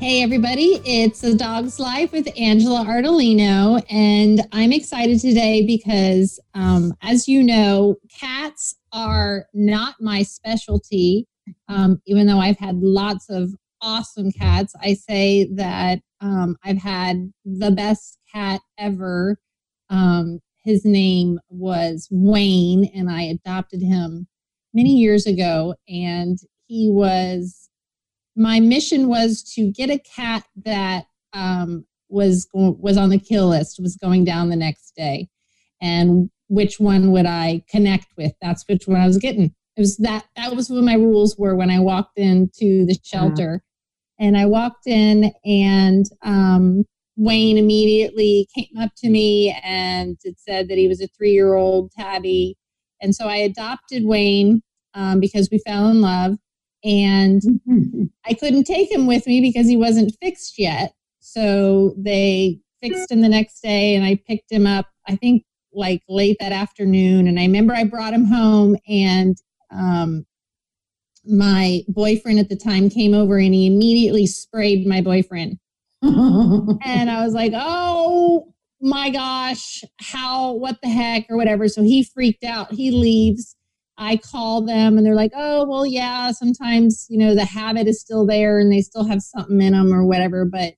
Hey, everybody, it's A Dog's Life with Angela Ardolino. And I'm excited today because, um, as you know, cats are not my specialty. Um, even though I've had lots of awesome cats, I say that um, I've had the best cat ever. Um, his name was Wayne, and I adopted him many years ago. And he was my mission was to get a cat that um, was was on the kill list, was going down the next day, and which one would I connect with? That's which one I was getting. It was that that was what my rules were when I walked into the shelter, yeah. and I walked in and. Um, Wayne immediately came up to me and it said that he was a three year old tabby. And so I adopted Wayne um, because we fell in love and I couldn't take him with me because he wasn't fixed yet. So they fixed him the next day, and I picked him up. I think like late that afternoon, and I remember I brought him home, and um, my boyfriend at the time came over, and he immediately sprayed my boyfriend. and I was like, "Oh my gosh, how? What the heck?" or whatever. So he freaked out. He leaves I call them and they're like, oh, well, yeah, sometimes, you know, the habit is still there and they still have something in them or whatever, but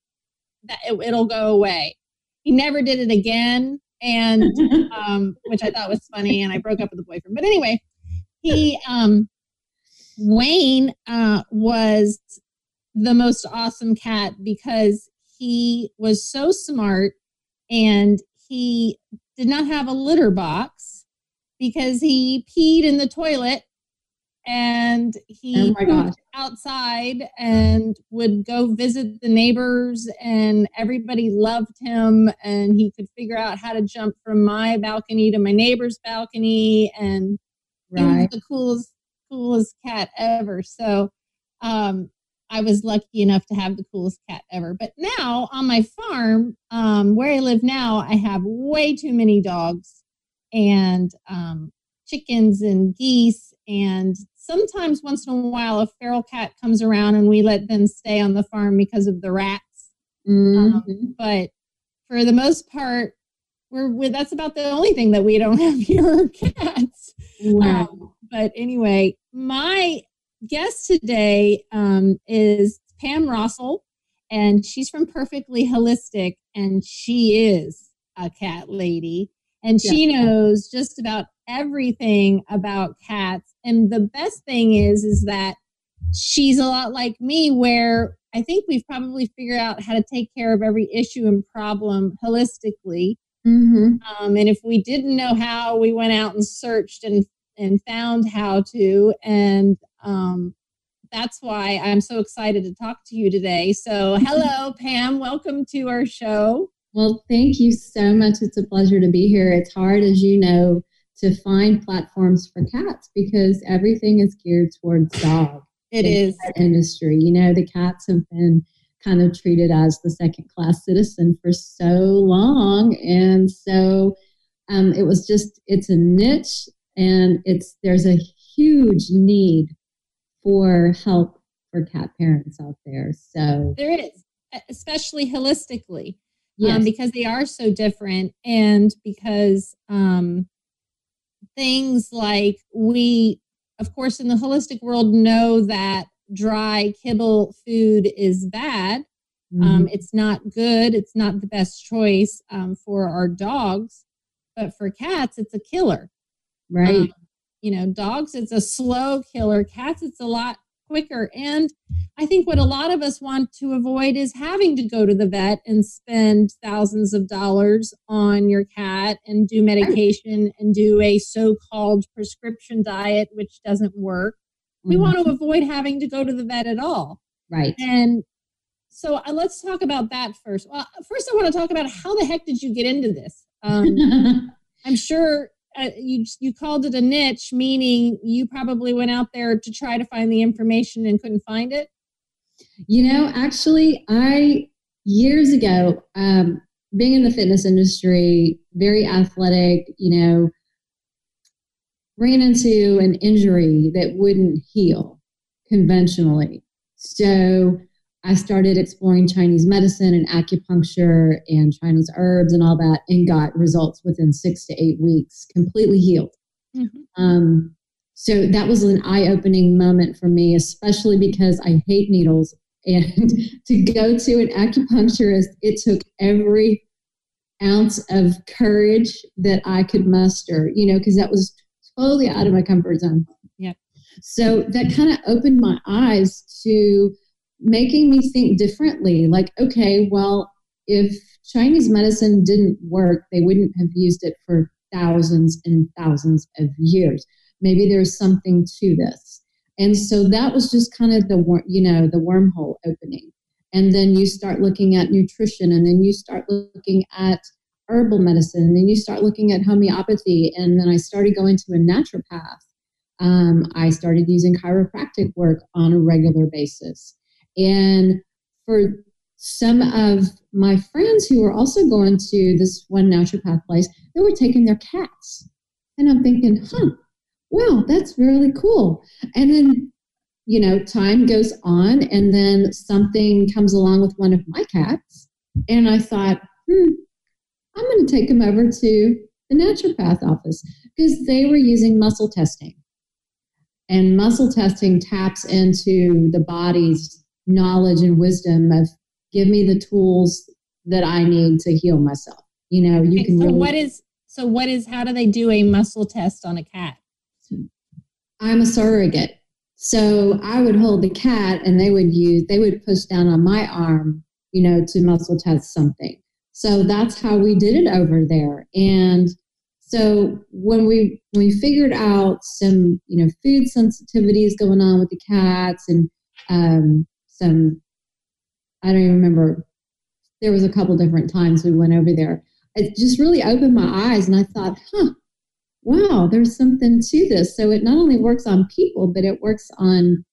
that, it, it'll go away. He never did it again. And, um, which I thought was funny. And I broke up with the boyfriend. But anyway, he, um, Wayne, uh, was the most awesome cat because he was so smart and he did not have a litter box because he peed in the toilet and he oh outside and would go visit the neighbors and everybody loved him and he could figure out how to jump from my balcony to my neighbor's balcony and right. he was the coolest coolest cat ever so um, I was lucky enough to have the coolest cat ever. But now on my farm, um, where I live now, I have way too many dogs and um, chickens and geese. And sometimes, once in a while, a feral cat comes around and we let them stay on the farm because of the rats. Mm-hmm. Um, but for the most part, we're, that's about the only thing that we don't have here cats. Wow. Um, but anyway, my guest today um, is Pam Roussell, and she's from Purrrfectly Holistic, and she is a cat lady and she yeah. knows just about everything about cats. And the best thing is is that she's a lot like me where i think we've probably figured out how to take care of every issue and problem holistically. Mm-hmm. um, and if we didn't know how we went out and searched and and found how to. And um, that's why i'm so excited to talk to you today. So hello pam. Welcome to our show well, thank you so much. It's a pleasure to be here. It's hard, as you know, to find platforms for cats because everything is geared towards dog. It is industry. You know, the cats have been kind of treated as the second class citizen for so long, and so um, it was just it's a niche, and it's there's a huge need for help for cat parents out there. So there is, especially holistically yes. um, because they are so different and because um, things like we of course in the holistic world know that dry kibble food is bad. Um, mm-hmm. um, it's not good. It's not the best choice um, for our dogs. But for cats it's a killer. Right. Um, you know dogs it's a slow killer. Cats it's a lot quicker. And I think what a lot of us want to avoid is having to go to the vet and spend thousands of dollars on your cat and do medication and do a so called prescription diet, which doesn't work. We mm-hmm. want to avoid having to go to the vet at all. Right. And so uh, let's talk about that first. Well, first, I want to talk about how the heck did you get into this? Um, I'm sure uh, you you called it a niche, meaning you probably went out there to try to find the information and couldn't find it. You know, actually, I years ago, um, being in the fitness industry, very athletic, you know, ran into an injury that wouldn't heal conventionally. So I started exploring Chinese medicine and acupuncture and Chinese herbs and all that, and got results within six to eight weeks, completely healed. Mm-hmm. Um, so that was an eye opening moment for me, especially because I hate needles. And to go to an acupuncturist, it took every ounce of courage that I could muster, you know, because that was totally out of my comfort zone. Yeah. So that kind of opened my eyes to making me think differently. Like, okay, well, if Chinese medicine didn't work, they wouldn't have used it for thousands and thousands of years. Maybe there's something to this. And so that was just kind of the you know the wormhole opening. And then you start looking at nutrition, and then you start looking at herbal medicine, and then you start looking at homeopathy. And then I started going to a naturopath. Um, I started using chiropractic work on a regular basis. And for some of my friends who were also going to this one naturopath place, they were taking their cats. And I'm thinking, huh, wow, that's really cool. And then, you know, time goes on, and then something comes along with one of my cats. And I thought, hmm, I'm going to take him over to the naturopath office because they were using muscle testing. And muscle testing taps into the body's knowledge and wisdom of give me the tools that I need to heal myself. You know, you okay, can. So really, what is so what is how do they do a muscle test on a cat? I'm a surrogate. So I would hold the cat and they would use they would push down on my arm, you know, to muscle test something. So that's how we did it over there. And so when we when we figured out some, you know, food sensitivities going on with the cats and um, some I don't even remember. There was a couple different times we went over there. It just really opened my eyes, and I thought, huh, wow, there's something to this. So it not only works on people, but it works on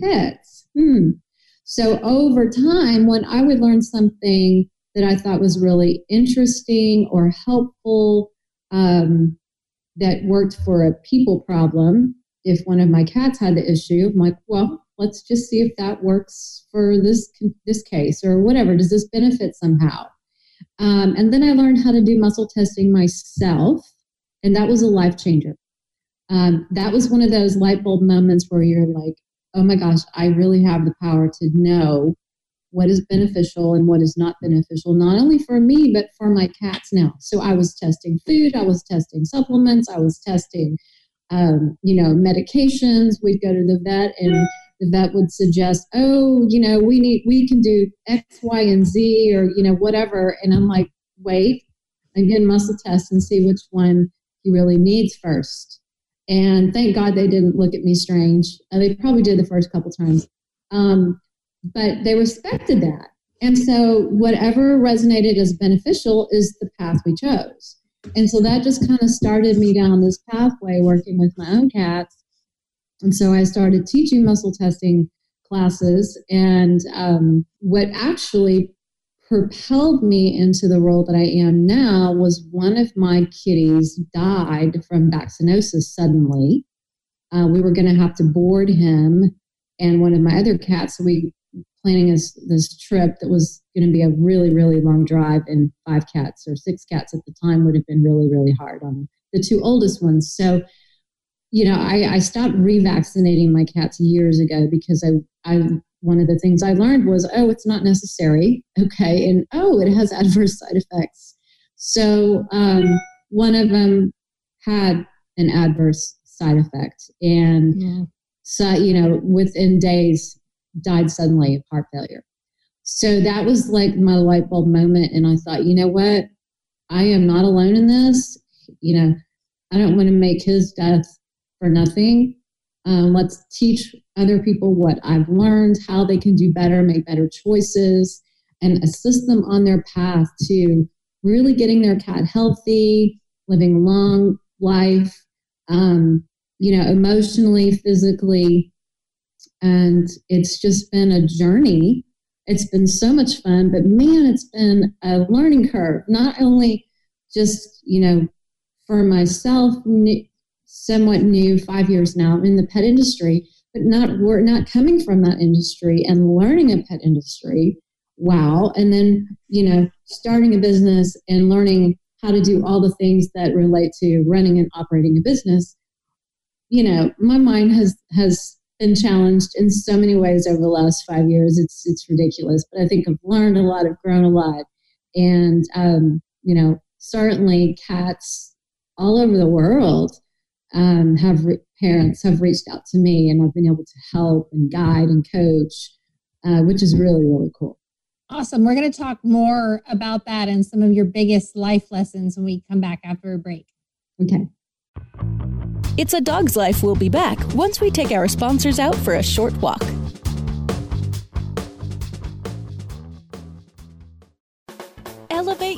pets. Hmm. So over time, when I would learn something that I thought was really interesting or helpful, um, that worked for a people problem, if one of my cats had the issue, I'm like, well, let's just see if that works for this this case or whatever does this benefit somehow? Um, and then i learned how to do muscle testing myself and that was a life changer. Um, that was one of those light bulb moments where you're like oh my gosh i really have the power to know what is beneficial and what is not beneficial not only for me but for my cats now. So i was testing food i was testing supplements i was testing um, you know medications. We'd go to the vet and the vet would suggest, oh, you know, we need, we can do X, Y, and Z, or, you know, whatever. And I'm like, wait, and again, muscle test and see which one he really needs first. And thank God they didn't look at me strange. Uh, they probably did the first couple times. Um, but they respected that. And so whatever resonated as beneficial is the path we chose. And so that just kind of started me down this pathway working with my own cats and so I started teaching muscle testing classes. And um, what actually propelled me into the role that I am now was one of my kitties died from vaccinosis suddenly. Uh, we were going to have to board him and one of my other cats. So we planning this this trip that was going to be a really really long drive, and five cats or six cats at the time would have been really really hard on the two oldest ones. So you know, I, I stopped revaccinating my cats years ago because I, I, one of the things I learned was, oh, it's not necessary. Okay. And oh, it has adverse side effects. So um, one of them had an adverse side effect. And yeah. so, you know, within days, died suddenly of heart failure. So that was like my light bulb moment. And I thought, you know what? I am not alone in this. You know, I don't want to make his death for nothing. Um, let's teach other people what I've learned, how they can do better, make better choices, and assist them on their path to really getting their cat healthy, living long, life, um, you know, emotionally, physically. And it's just been a journey. It's been so much fun, but man, it's been a learning curve, not only just, you know, for myself, somewhat new, five years now in the pet industry, but not we're not coming from that industry and learning a pet industry. Wow. And then, you know, starting a business and learning how to do all the things that relate to running and operating a business. You know, my mind has has been challenged in so many ways over the last five years. It's it's ridiculous, but I think I've learned a lot, I've grown a lot, and um, you know, certainly cats all over the world um, have re- parents have reached out to me, and I've been able to help and guide and coach, uh, which is really really cool. Awesome. We're going to talk more about that and some of your biggest life lessons when we come back after a break. Okay. It's a Dog's Life. We'll be back once we take our sponsors out for a short walk.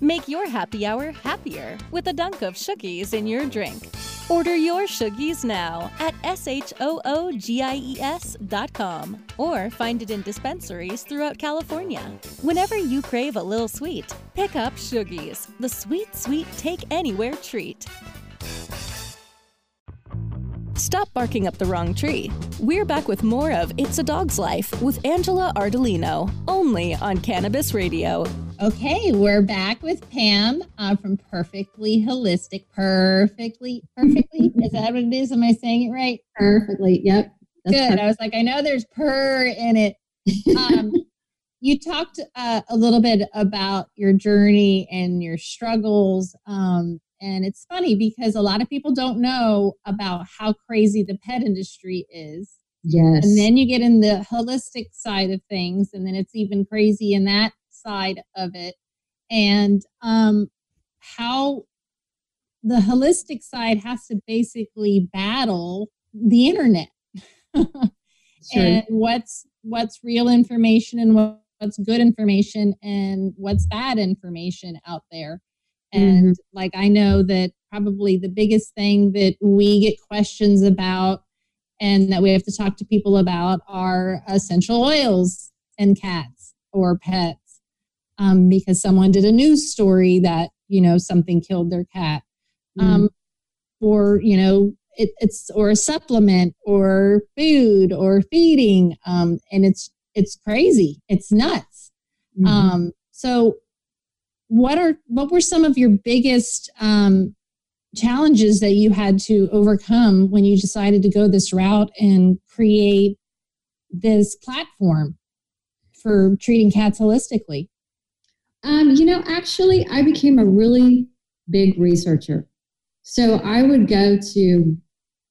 Make your happy hour happier with a dunk of Shoogies in your drink. Order your Shoogies now at S-H-O-O-G-I-E-S dot com or find it in dispensaries throughout California. Whenever you crave a little sweet, pick up Shoogies, the sweet, sweet take anywhere treat. Stop barking up the wrong tree. We're back with more of It's a Dog's Life with Angela Ardolino, only on Cannabis Radio. Okay, we're back with Pam uh, from Purrrfectly Holistic. Perfectly, perfectly. is that what it is? Am I saying it right? Perfectly. Yep. Good. Perfect. I was like, I know there's purr in it. Um, you talked uh, a little bit about your journey and your struggles um, and it's funny because a lot of people don't know about how crazy the pet industry is. Yes. And then you get in the holistic side of things, and then it's even crazy in that side of it. And um, how the holistic side has to basically battle the internet. And what's what's real information and what's good information and what's bad information out there. And mm-hmm. like, I know that probably the biggest thing that we get questions about and that we have to talk to people about are essential oils and cats or pets um, because someone did a news story that, you know, something killed their cat. Mm-hmm. Um, or, you know, it, it's or a supplement or food or feeding. Um, and it's, it's crazy. It's nuts. Mm-hmm. Um, so what are what were some of your biggest um, challenges that you had to overcome when you decided to go this route and create this platform for treating cats holistically? Um, you know, actually, I became a really big researcher. So I would go to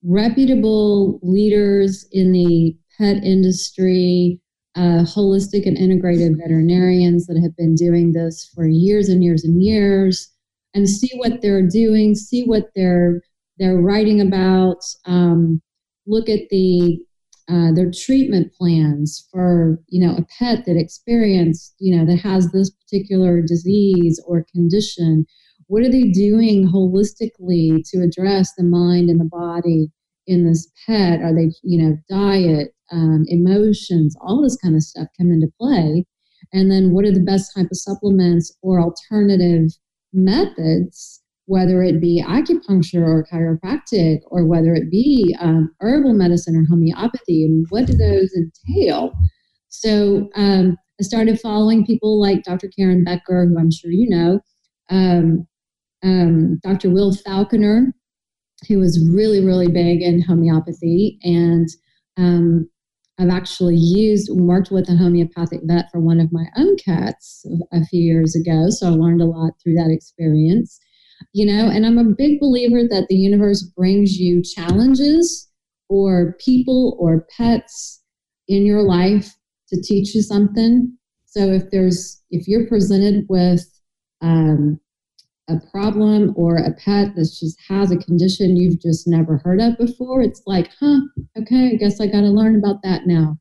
reputable leaders in the pet industry, uh, holistic and integrated veterinarians that have been doing this for years and years and years and see what they're doing see what they're they're writing about um, look at the uh, their treatment plans for you know a pet that experienced you know that has this particular disease or condition what are they doing holistically to address the mind and the body in this pet are they you know diet um, emotions, all this kind of stuff come into play. And then what are the best type of supplements or alternative methods, whether it be acupuncture or chiropractic, or whether it be um, herbal medicine or homeopathy, and what do those entail? So um, I started following people like Dr. Karen Becker, who I'm sure you know, um, um Dr. Will Falconer, who was really, really big in homeopathy, and um, I've actually used worked with a homeopathic vet for one of my own cats a few years ago, so I learned a lot through that experience. You know, and I'm a big believer that the universe brings you challenges or people or pets in your life to teach you something. So if there's if you're presented with um, a problem or a pet that just has a condition you've just never heard of before, it's like, huh, okay, I guess I got to learn about that now.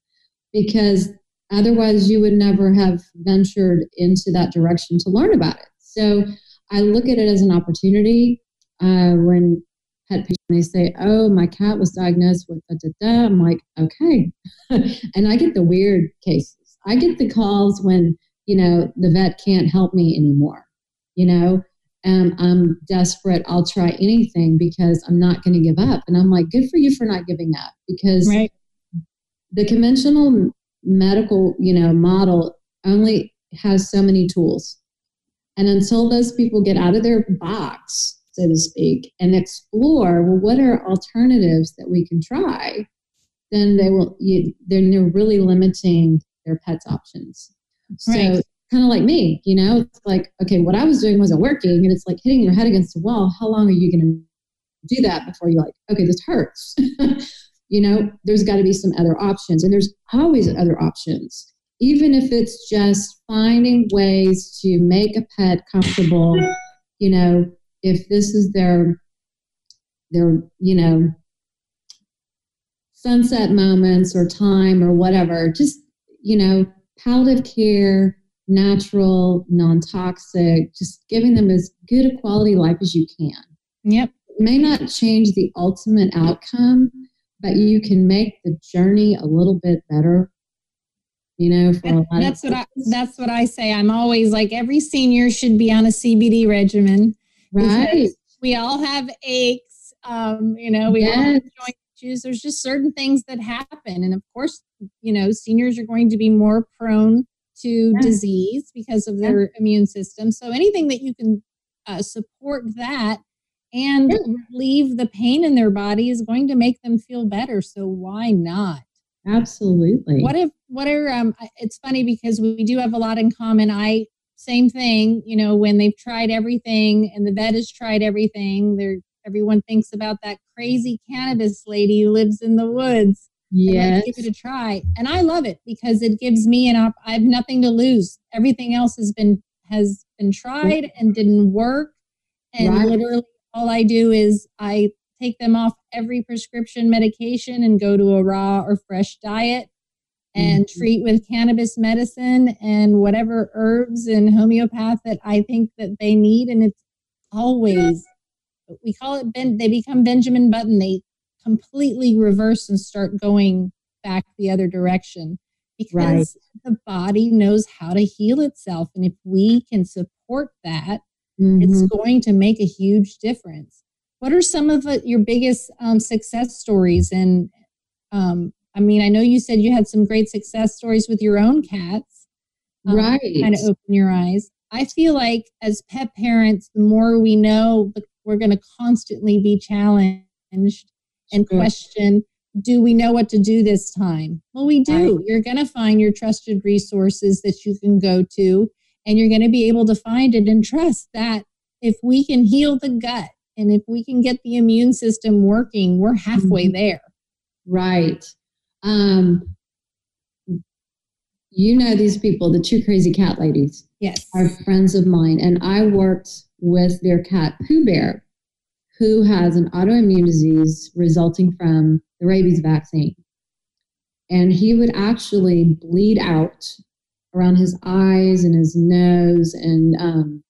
Because otherwise, you would never have ventured into that direction to learn about it. So I look at it as an opportunity. Uh, when pet patients they say, "Oh, my cat was diagnosed with da da da," I'm like, okay, and I get the weird cases. I get the calls when you know the vet can't help me anymore. You know, and I'm desperate. I'll try anything because I'm not going to give up. And I'm like, good for you for not giving up because right. the conventional medical, you know, model only has so many tools. And until those people get out of their box, so to speak, and explore, well, what are alternatives that we can try? Then they will. You, then they're really limiting their pets' options. Right. So kind of like me, you know, it's like, okay, what I was doing wasn't working. And it's like hitting your head against the wall. How long are you going to do that before you're like, okay, this hurts? you know, there's got to be some other options. And there's always other options, even if it's just finding ways to make a pet comfortable. You know, if this is their, their, you know, sunset moments or time or whatever, just, you know, palliative care natural, non toxic, just giving them as good a quality life as you can. Yep. It may not change the ultimate outcome, but you can make the journey a little bit better. You know, that, that's what I that's what I say. I'm always like every senior should be on a CBD regimen. Right. We all have aches. Um, you know, we yes. all have joint issues. There's just certain things that happen. And of course, you know, seniors are going to be more prone to yeah. disease because of their yeah. immune system. So anything that you can uh, support that and relieve the pain in their body is going to make them feel better. So why not? Absolutely. What if what are um it's funny because we do have a lot in common. I same thing, you know, when they've tried everything and the vet has tried everything, they're everyone thinks about that crazy cannabis lady who lives in the woods Yes. give it a try. And I love it because it gives me an op I have nothing to lose. Everything else has been has been tried and didn't work. And right. literally all I do is I take them off every prescription medication and go to a raw or fresh diet and mm-hmm. treat with cannabis medicine and whatever herbs and homeopath that I think that they need. And it's always we call it ben, they become Benjamin Button. They completely reverse and start going back the other direction because right. the body knows how to heal itself. And if we can support that, mm-hmm. it's going to make a huge difference. What are some of your biggest um, success stories? And um, I mean, I know you said you had some great success stories with your own cats. Um, right. Kind of open your eyes. I feel like as pet parents, the more we know, we're going to constantly be challenged and question do we know what to do this time? Well, we do. Right. You're going to find your trusted resources that you can go to, and you're going to be able to find it and trust that if we can heal the gut and if we can get the immune system working, we're halfway mm-hmm. there. Right. Um, you know these people, the two crazy cat ladies. Yes. Are friends of mine. And I worked with their cat, Pooh Bear, who has an autoimmune disease resulting from the rabies vaccine. And he would actually bleed out around his eyes and his nose, and um,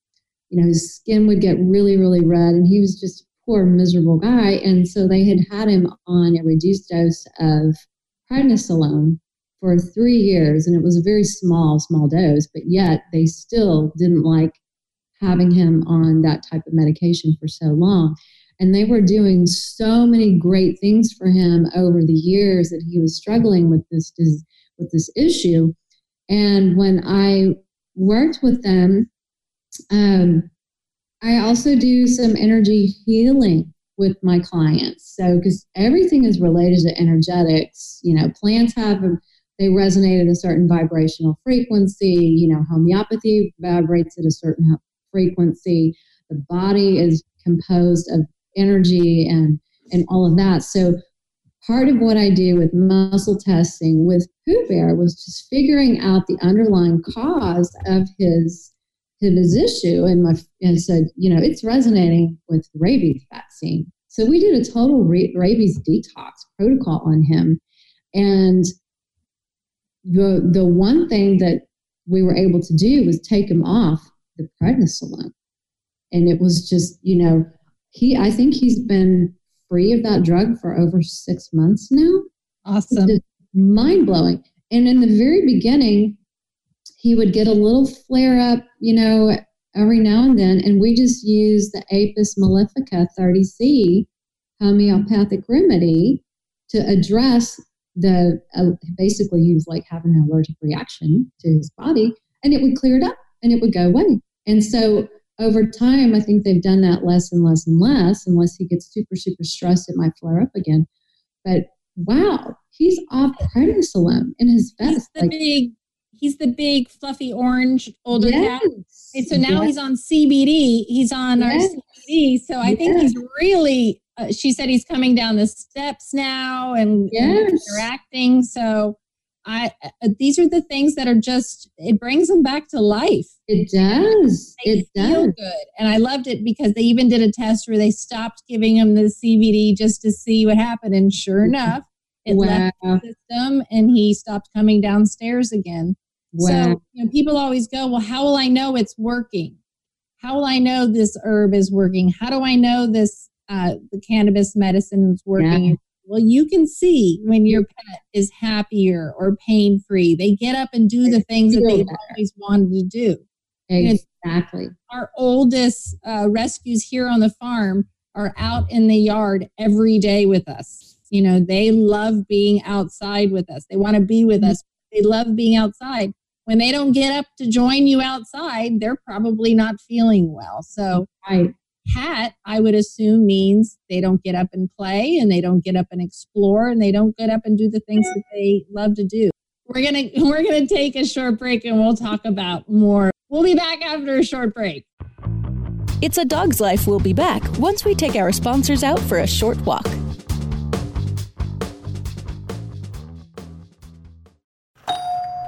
you know his skin would get really, really red. And he was just poor, miserable guy. And so they had had him on a reduced dose of prednisolone for three years, and it was a very small, small dose. But yet they still didn't like having him on that type of medication for so long. And they were doing so many great things for him over the years that he was struggling with this with this issue. And when I worked with them, um, I also do some energy healing with my clients. So, because everything is related to energetics, you know, plants have they resonate at a certain vibrational frequency. You know, homeopathy vibrates at a certain frequency. The body is composed of energy and and all of that. So part of what I do with muscle testing with Pooh Bear was just figuring out the underlying cause of his to this issue and my and said, you know, it's resonating with rabies vaccine. So we did a total rabies detox protocol on him, and the the one thing that we were able to do was take him off the prednisolone, and it was just you know he I think he's been free of that drug for over six months now. Awesome, mind blowing. And in the very beginning, he would get a little flare up, you know, every now and then, and we just use the Apis mellifica 30C homeopathic remedy to address the uh, basically he was like having an allergic reaction to his body and it would clear it up and it would go away. And so over time i think they've done that less and less and less unless he gets super super stressed it might flare up again. But wow he's off prednisolone in his vest he's the like, big he's the big fluffy orange older yes. cat and so now yes. he's on cbd he's on yes. our cbd so i think he's really uh, she said he's coming down the steps now and, and interacting. So I uh, these are the things that are just it brings them back to life. It does. They it feel does. good, and I loved it because they even did a test where they stopped giving him the CBD just to see what happened, and sure enough, it wow. left the system, and he stopped coming downstairs again. Wow. So you know, people always go, "Well, how will I know it's working? How will I know this herb is working? How do I know this uh, the cannabis medicine is working. Yeah. Well, you can see when your pet is happier or pain free. They get up and do the things that they've always wanted to do. Exactly. You know, our oldest uh, rescues here on the farm are out in the yard every day with us. You know, they love being outside with us. They want to be with mm-hmm. us. They love being outside. When they don't get up to join you outside, they're probably not feeling well. So, right hat, I would assume means they don't get up and play and they don't get up and explore and they don't get up and do the things that they love to do. We're going to we're going to take a short break and we'll talk about more. We'll be back after a short break. It's a dog's life. We'll be back once we take our sponsors out for a short walk.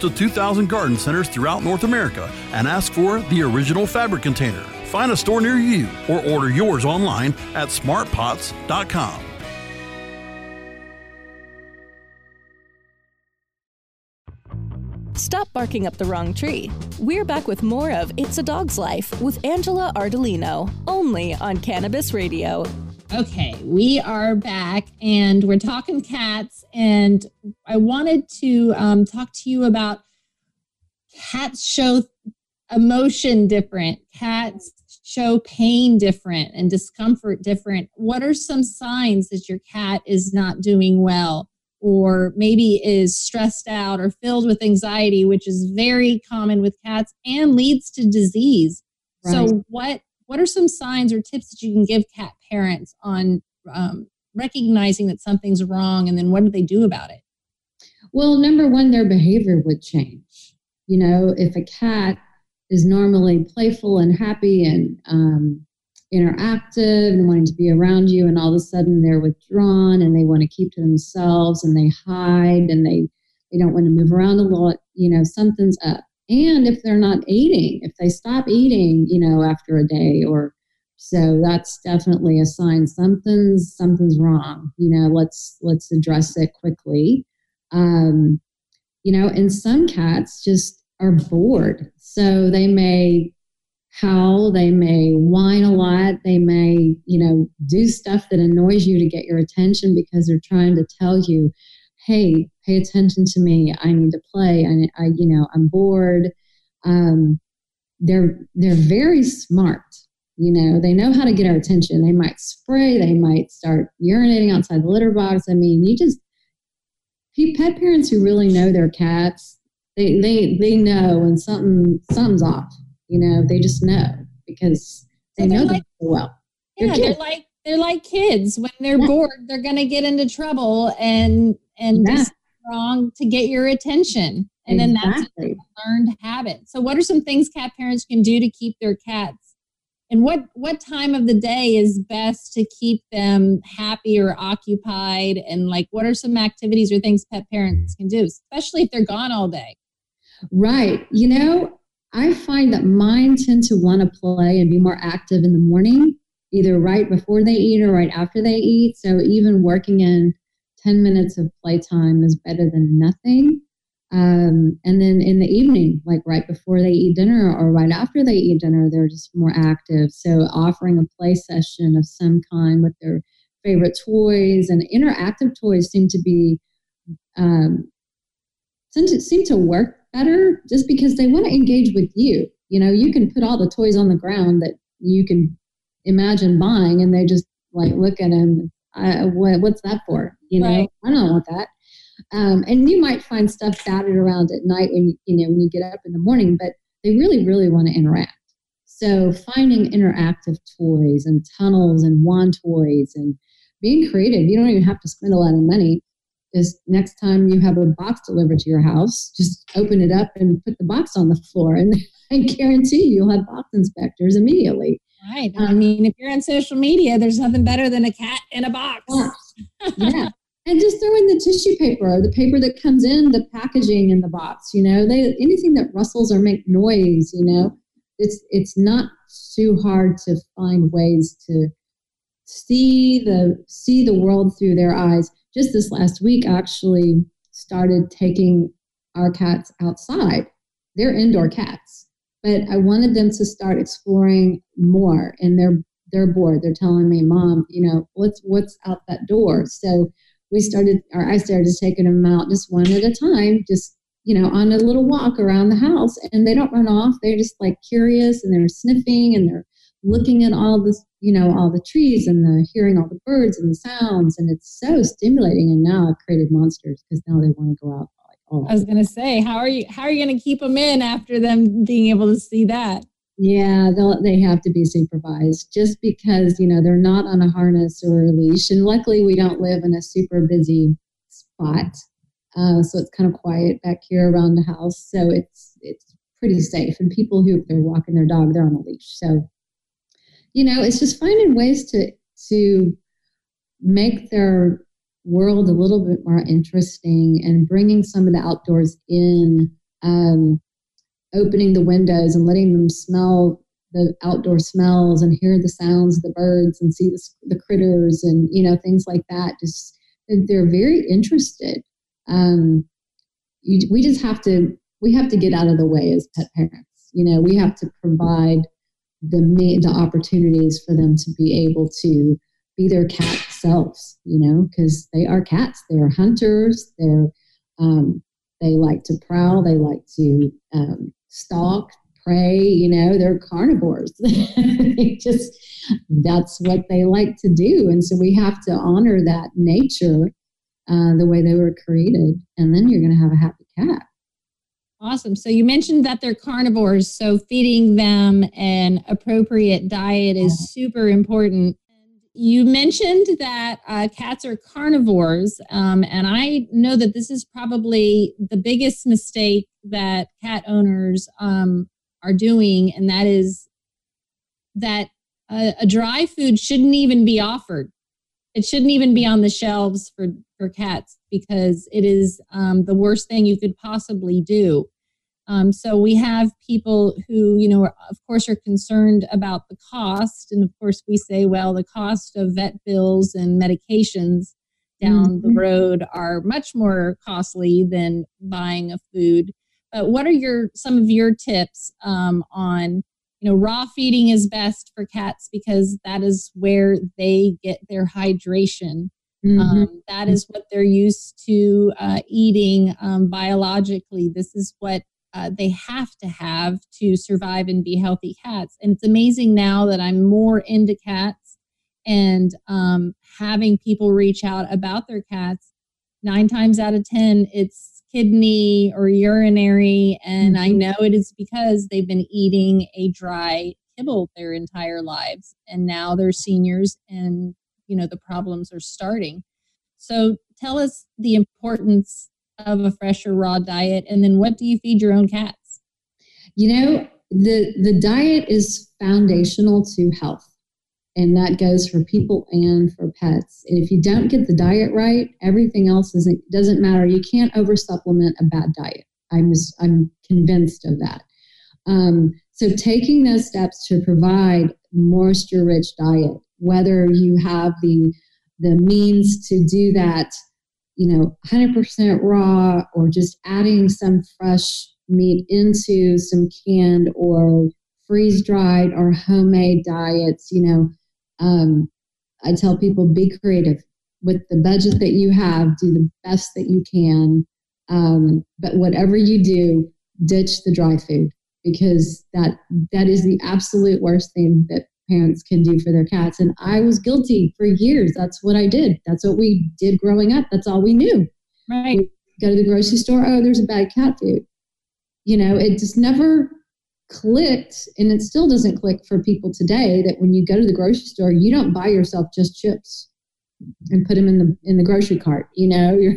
to 2,000 garden centers throughout North America and ask for the original fabric container. Find a store near you or order yours online at smartpots.com. Stop barking up the wrong tree. We're back with more of It's a Dog's Life with Angela Ardolino, only on Cannabis Radio. Okay, we are back and we're talking cats. And I wanted to um, talk to you about cats show emotion different, cats show pain different and discomfort different. What are some signs that your cat is not doing well? Or maybe is stressed out or filled with anxiety, which is very common with cats and leads to disease. Right. So, what what are some signs or tips that you can give cat parents on um, recognizing that something's wrong and then what do they do about it? Well, number one, their behavior would change. You know, if a cat is normally playful and happy and um, interactive and wanting to be around you, and all of a sudden they're withdrawn and they want to keep to themselves and they hide and they they don't want to move around a lot. You know, something's up. And if they're not eating, if they stop eating, you know, after a day or so, that's definitely a sign something's something's wrong. You know, let's let's address it quickly. Um, you know, and some cats just are bored. So they may howl, they may whine a lot, they may, you know, do stuff that annoys you to get your attention because they're trying to tell you, hey, pay attention to me. I need to play. I, I you know, I'm bored. Um, they're they're very smart. You know, they know how to get our attention. They might spray, they might start urinating outside the litter box. I mean, you just pet parents who really know their cats, they they they know when something something's off. You know, they just know because they so know like, them so well. They're yeah, they're like they're like kids. When they're yeah. bored, they're gonna get into trouble and and yeah. wrong to get your attention. And exactly. then that's a learned habit. So what are some things cat parents can do to keep their cats and what what time of the day is best to keep them happy or occupied and like what are some activities or things pet parents can do especially if they're gone all day right you know i find that mine tend to want to play and be more active in the morning either right before they eat or right after they eat so even working in 10 minutes of playtime is better than nothing um, and then in the evening, like right before they eat dinner or right after they eat dinner, they're just more active. So offering a play session of some kind with their favorite toys and interactive toys seem to be um, seem to, seem to work better just because they want to engage with you. You know, you can put all the toys on the ground that you can imagine buying, and they just like look at them. I, what, what's that for? You know, right. I don't want that. Um, and you might find stuff battered around at night when you, you know when you get up in the morning, but they really, really want to interact. So finding interactive toys and tunnels and wand toys and being creative. You don't even have to spend a lot of money. Is next time you have a box delivered to your house, just open it up and put the box on the floor, and I guarantee you'll have box inspectors immediately. Right. I mean, if you're on social media, there's nothing better than a cat in a box. yeah. And just throw in the tissue paper or the paper that comes in the packaging in the box you know they anything that rustles or make noise you know it's it's not too hard to find ways to see the see the world through their eyes. Just this last week I actually started taking our cats outside. They're indoor cats but i wanted them to start exploring more and they're they're bored they're telling me mom you know what's what's out that door so we started, or I started taking them out just one at a time, just, you know, on a little walk around the house. And they don't run off. They're just like curious and they're sniffing and they're looking at all this, you know, all the trees and the hearing all the birds and the sounds. And it's so stimulating. And now I've created monsters because now they want to go out. Oh. I was going to say, how are you, how are you going to keep them in after them being able to see that? Yeah, they they have to be supervised just because, you know, they're not on a harness or a leash. And luckily, we don't live in a super busy spot. Uh, so it's kind of quiet back here around the house. So it's it's pretty safe. And people who, they're walking their dog, they're on a leash. So, you know, it's just finding ways to to make their world a little bit more interesting and bringing some of the outdoors in. Um, opening the windows and letting them smell the outdoor smells and hear the sounds of the birds and see the, the critters and you know things like that just they're very interested um, you, we just have to we have to get out of the way as pet parents you know we have to provide the the opportunities for them to be able to be their cat selves you know because they are cats they're hunters they're um, they like to prowl they like to um, stalk, prey, you know, they're carnivores. they just, that's what they like to do. And so we have to honor that nature uh, the way they were created. And then you're going to have a happy cat. Awesome. So you mentioned that they're carnivores. So feeding them an appropriate diet is super important. You mentioned that uh, cats are carnivores, um, and I know that this is probably the biggest mistake that cat owners um, are doing, and that is that a, a dry food shouldn't even be offered. It shouldn't even be on the shelves for, for cats because it is um, the worst thing you could possibly do. Um, so we have people who, you know, are, of course, are concerned about the cost, and of course, we say, well, the cost of vet bills and medications down mm-hmm. the road are much more costly than buying a food. But what are your some of your tips um, on, you know, raw feeding is best for cats because that is where they get their hydration. Mm-hmm. Um, that is what they're used to uh, eating um, biologically. This is what uh, they have to have to survive and be healthy cats. And it's amazing now that I'm more into cats and um, having people reach out about their cats. Nine times out of 10, it's kidney or urinary. And mm-hmm. I know it is because they've been eating a dry kibble their entire lives. And now they're seniors and, you know, the problems are starting. So tell us the importance of a fresh or raw diet and then what do you feed your own cats? You know the the diet is foundational to health and that goes for people and for pets. And if you don't get the diet right everything else isn't doesn't matter. You can't over supplement a bad diet. I'm just, i'm convinced of that. Um, so taking those steps to provide moisture rich diet whether you have the the means to do that you know, 100% raw or just adding some fresh meat into some canned or freeze dried or homemade diets, you know, um, I tell people be creative with the budget that you have, do the best that you can. Um, but whatever you do, ditch the dry food because that that is the absolute worst thing that parents can do for their cats. And I was guilty for years. That's what I did. That's what we did growing up. That's all we knew. Right. We go to the grocery store. Oh, there's a bad cat food. You know, it just never clicked, and it still doesn't click for people today. That when you go to the grocery store, you don't buy yourself just chips and put them in the in the grocery cart. You know, you're.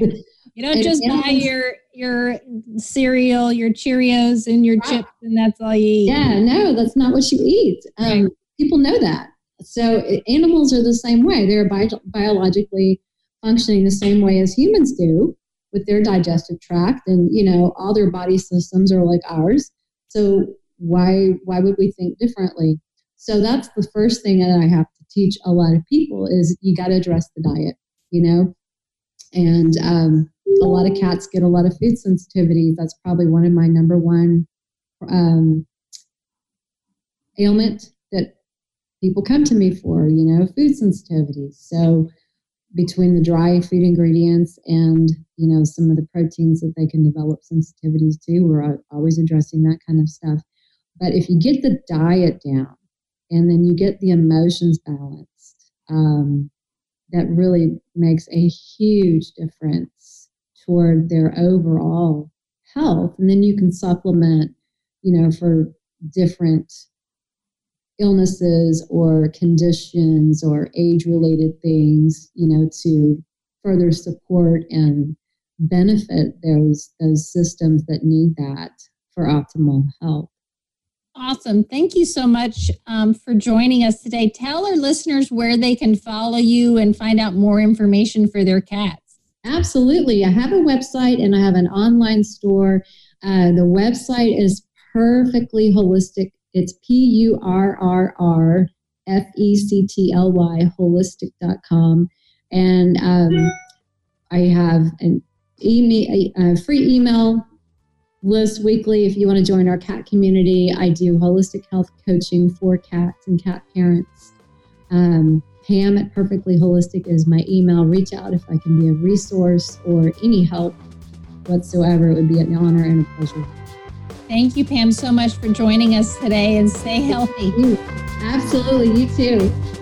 Right. You don't just buy your your cereal, your Cheerios, and your chips, and that's all you eat. Yeah, no, that's not what you eat. Um, right. People know that. So animals are the same way. They're bi- biologically functioning the same way as humans do with their digestive tract, and you know all their body systems are like ours. So why why would we think differently? So that's the first thing that I have to teach a lot of people is you got to address the diet. You know, and um, a lot of cats get a lot of food sensitivities. That's probably one of my number one um, ailment that people come to me for, you know, food sensitivities. So between the dry food ingredients and, you know, some of the proteins that they can develop sensitivities to, we're always addressing that kind of stuff. But if you get the diet down and then you get the emotions balanced, um, that really makes a huge difference toward their overall health. And then you can supplement, you know, for different illnesses or conditions or age related things, you know, to further support and benefit those those systems that need that for optimal health. Awesome. Thank you so much um, for joining us today. Tell our listeners where they can follow you and find out more information for their cat. Absolutely. I have a website and I have an online store. Uh, the website is Purrrfectly Holistic. It's P U R R R F E C T L Y holistic.com. And um, I have an email, a free email list weekly if you want to join our cat community. I do holistic health coaching for cats and cat parents. Um, Pam at Purrrfectly Holistic is my email. Reach out if I can be a resource or any help whatsoever. It would be an honor and a pleasure. Thank you, Pam, so much for joining us today and stay healthy. Absolutely. You too.